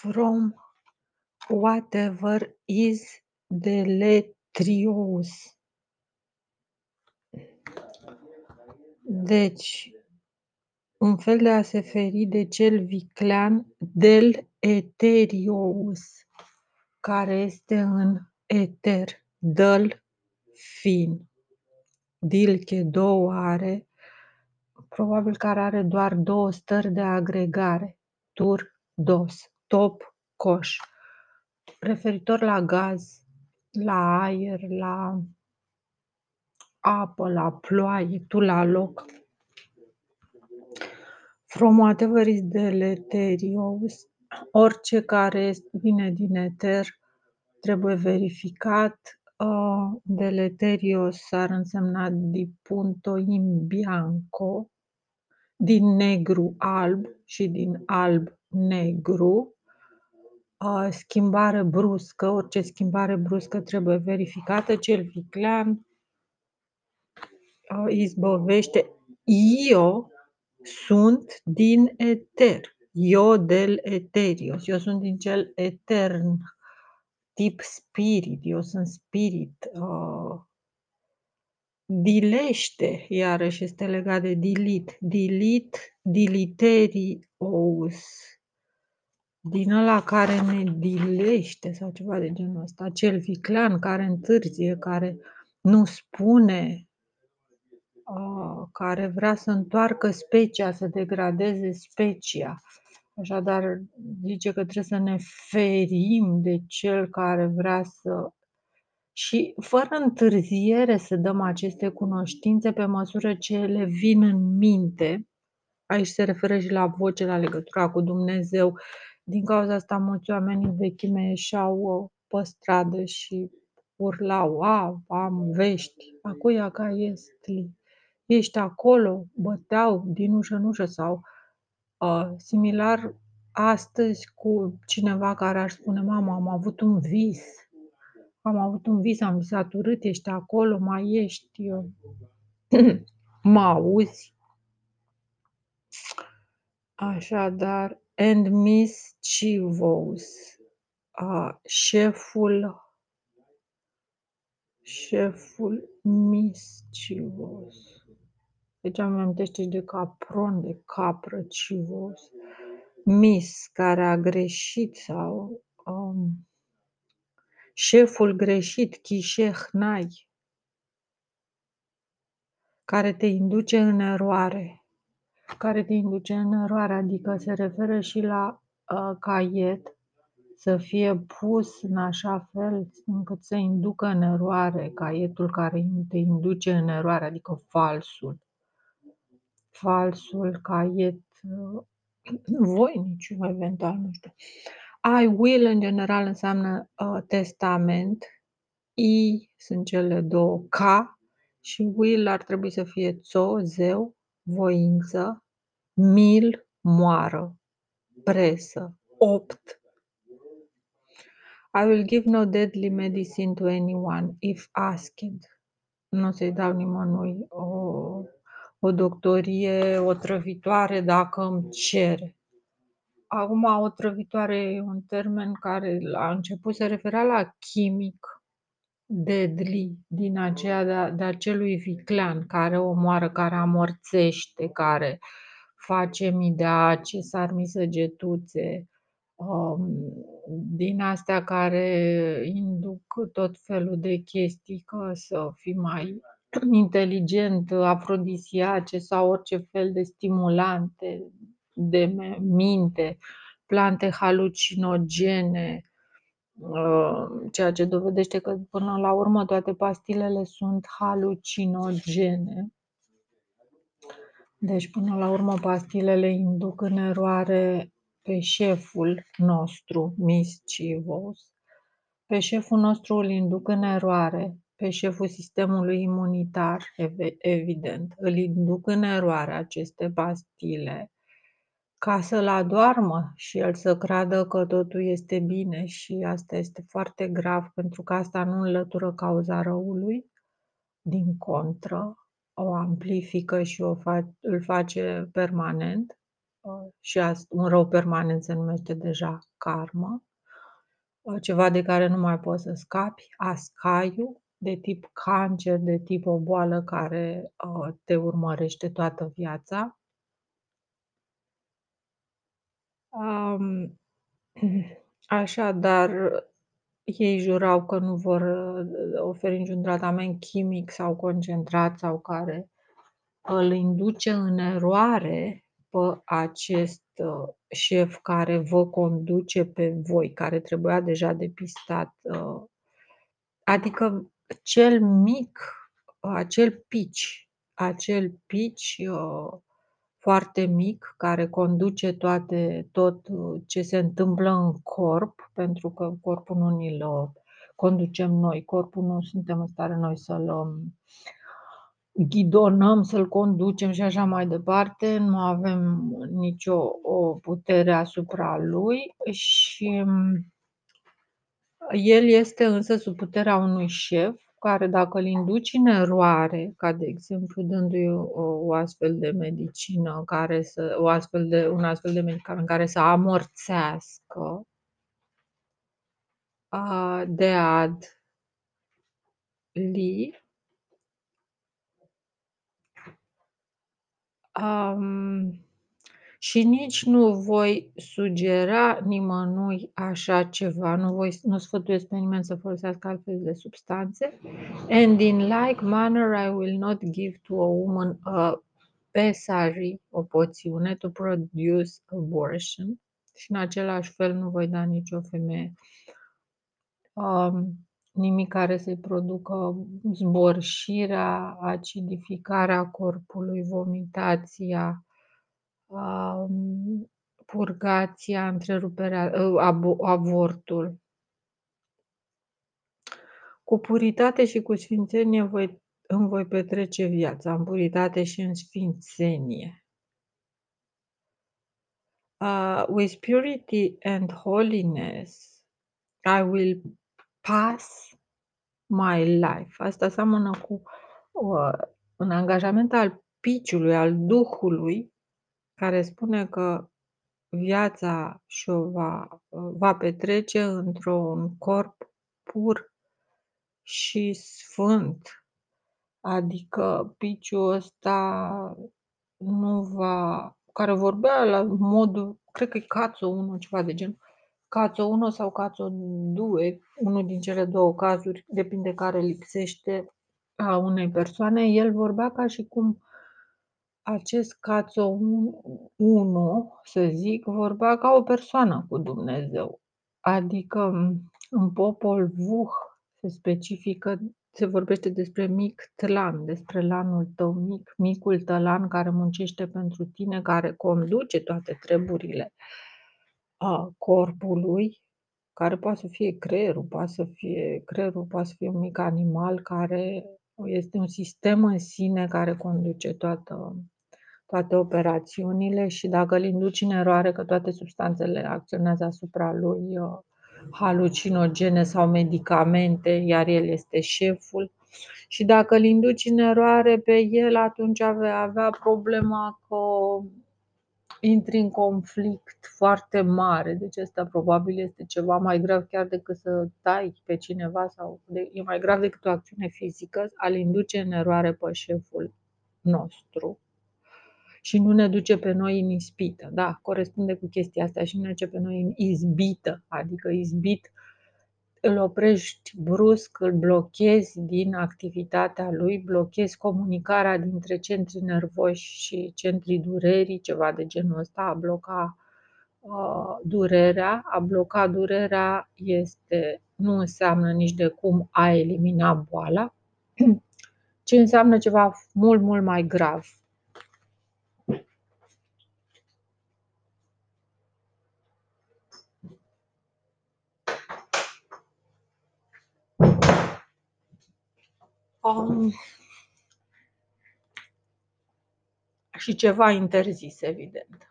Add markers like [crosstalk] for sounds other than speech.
from whatever is deleterious. Deci, un fel de a se feri de cel viclean deleterious, care este în eter, dăl fin. Dilche două are, probabil care are doar două stări de agregare, tur, dos, top, coș. Referitor la gaz, la aer, la apă, la ploaie, tu la loc. From whatever is deleterious, orice care vine din eter trebuie verificat. Uh, deleterios ar însemna di punto in bianco, din negru alb și din alb negru. Uh, schimbare bruscă, orice schimbare bruscă trebuie verificată. Cel viclean uh, izbovește. Eu sunt din eter. Eu del eterios. Eu sunt din cel etern, tip spirit. Eu sunt spirit. Uh, dilește, iarăși este legat de dilit. Dilit, diliterios. Din ăla care ne dilește sau ceva de genul ăsta. Cel viclean care întârzie, care nu spune, uh, care vrea să întoarcă specia, să degradeze specia. Așadar, zice că trebuie să ne ferim de cel care vrea să și fără întârziere să dăm aceste cunoștințe pe măsură ce ele vin în minte. Aici se referă și la voce, la legătura cu Dumnezeu. Din cauza asta, mulți oameni în vechime ieșeau uh, pe stradă și urlau, a, am vești, acuia ca estli, ești acolo, băteau din ușă în ușă sau uh, similar astăzi cu cineva care ar spune, mama, am avut un vis, am avut un vis, am visat urât, ești acolo, mai ești, uh, [clears throat] mă auzi. Așadar, and mischievous, uh, șeful șeful mischievous. Deci am amintește de capron, de capră, civos. Mis, care a greșit sau um, șeful greșit, chișehnai, care te induce în eroare. Care te induce în eroare, adică se referă și la uh, caiet, să fie pus în așa fel încât să inducă în eroare caietul care te induce în eroare, adică falsul. Falsul, caiet, [clears throat] uh, voiniciu, eventual, nu știu. I will, în general, înseamnă uh, testament. I sunt cele două, ca și will ar trebui să fie țo, zeu, voință, mil, moară, presă, opt. I will give no deadly medicine to anyone if asked. Nu o să-i dau nimănui o, o doctorie otrăvitoare dacă îmi cere. Acum, otrăvitoare e un termen care la început se referea la chimic, deadly, din aceea de, de acelui viclean care omoară, care amorțește, care face mii de ace, sarmi săgetuțe, um, din astea care induc tot felul de chestii ca să fii mai inteligent, afrodisiace sau orice fel de stimulante de minte, plante halucinogene, ceea ce dovedește că până la urmă toate pastilele sunt halucinogene. Deci până la urmă pastilele induc în eroare pe șeful nostru, mischievous. Pe șeful nostru îl induc în eroare, pe șeful sistemului imunitar, evident. Îl induc în eroare aceste pastile ca să-l adoarmă și el să creadă că totul este bine și asta este foarte grav pentru că asta nu înlătură cauza răului, din contră, o amplifică și o fa- îl face permanent. uh, și un rău permanent se numește deja karmă, uh, ceva de care nu mai poți să scapi, ascaiu, de tip cancer, de tip o boală care te urmărește toată viața. Um, [clears throat] așadar, ei jurau că nu vor oferi niciun tratament chimic sau concentrat sau care îl induce în eroare pe acest uh, șef care vă conduce pe voi, care trebuia deja depistat. Uh, adică cel mic, acel pici, acel pici uh, foarte mic care conduce toate, tot ce se întâmplă în corp, pentru că corpul nu ni-l conducem noi, corpul nu suntem în stare noi să-l um, ghidonăm, să-l conducem și așa mai departe, nu avem nicio o putere asupra lui și mm, el este însă sub puterea unui șef care dacă îl induci în eroare, ca de exemplu dându-i o, o astfel de medicină, care să, o astfel de, un astfel de medicament care să amorțească, de ad li, Um, și nici nu voi sugera nimănui așa ceva, nu, voi, nu sfătuiesc pe nimeni să folosească altfel de substanțe. And in like manner I will not give to a woman a pesari, o poțiune, to produce abortion. Și în același fel nu voi da nicio femeie um, nimic care să-i producă zborșirea, acidificarea corpului, vomitația, purgația, întreruperea, ă, avortul. Cu puritate și cu sfințenie voi, îmi voi petrece viața, în puritate și în sfințenie. Uh, with purity and holiness, I will pass my life. Asta seamănă cu uh, un angajament al piciului, al Duhului, care spune că viața și-o va, va petrece într-un corp pur și sfânt. Adică piciul ăsta nu va, care vorbea la modul, cred că e Cațo 1, ceva de genul, Cațo 1 sau Cațo 2, unul din cele două cazuri, depinde care lipsește a unei persoane, el vorbea ca și cum acest Cațo 1, să zic, vorbea ca o persoană cu Dumnezeu. Adică în popol Vuh se specifică, se vorbește despre mic tlan, despre lanul tău mic, micul tălan care muncește pentru tine, care conduce toate treburile a corpului, care poate să fie creierul, poate să fie creierul, poate să fie un mic animal care este un sistem în sine care conduce toată, toate operațiunile și dacă îl induci în eroare că toate substanțele acționează asupra lui, uh, halucinogene sau medicamente, iar el este șeful, și dacă îl induci în eroare pe el, atunci vei avea problema că intri în conflict foarte mare. Deci asta probabil este ceva mai grav chiar decât să tai pe cineva sau de, e mai grav decât o acțiune fizică, al induce în eroare pe șeful nostru și nu ne duce pe noi în ispită. Da, corespunde cu chestia asta și nu ne duce pe noi în izbită, adică izbit îl oprești brusc, îl blochezi din activitatea lui, blochezi comunicarea dintre centrii nervoși și centrii durerii, ceva de genul ăsta, a bloca uh, durerea. A bloca durerea este, nu înseamnă nici de cum a elimina boala, [clears throat] ci înseamnă ceva mult, mult mai grav. Um, și ceva interzis, evident.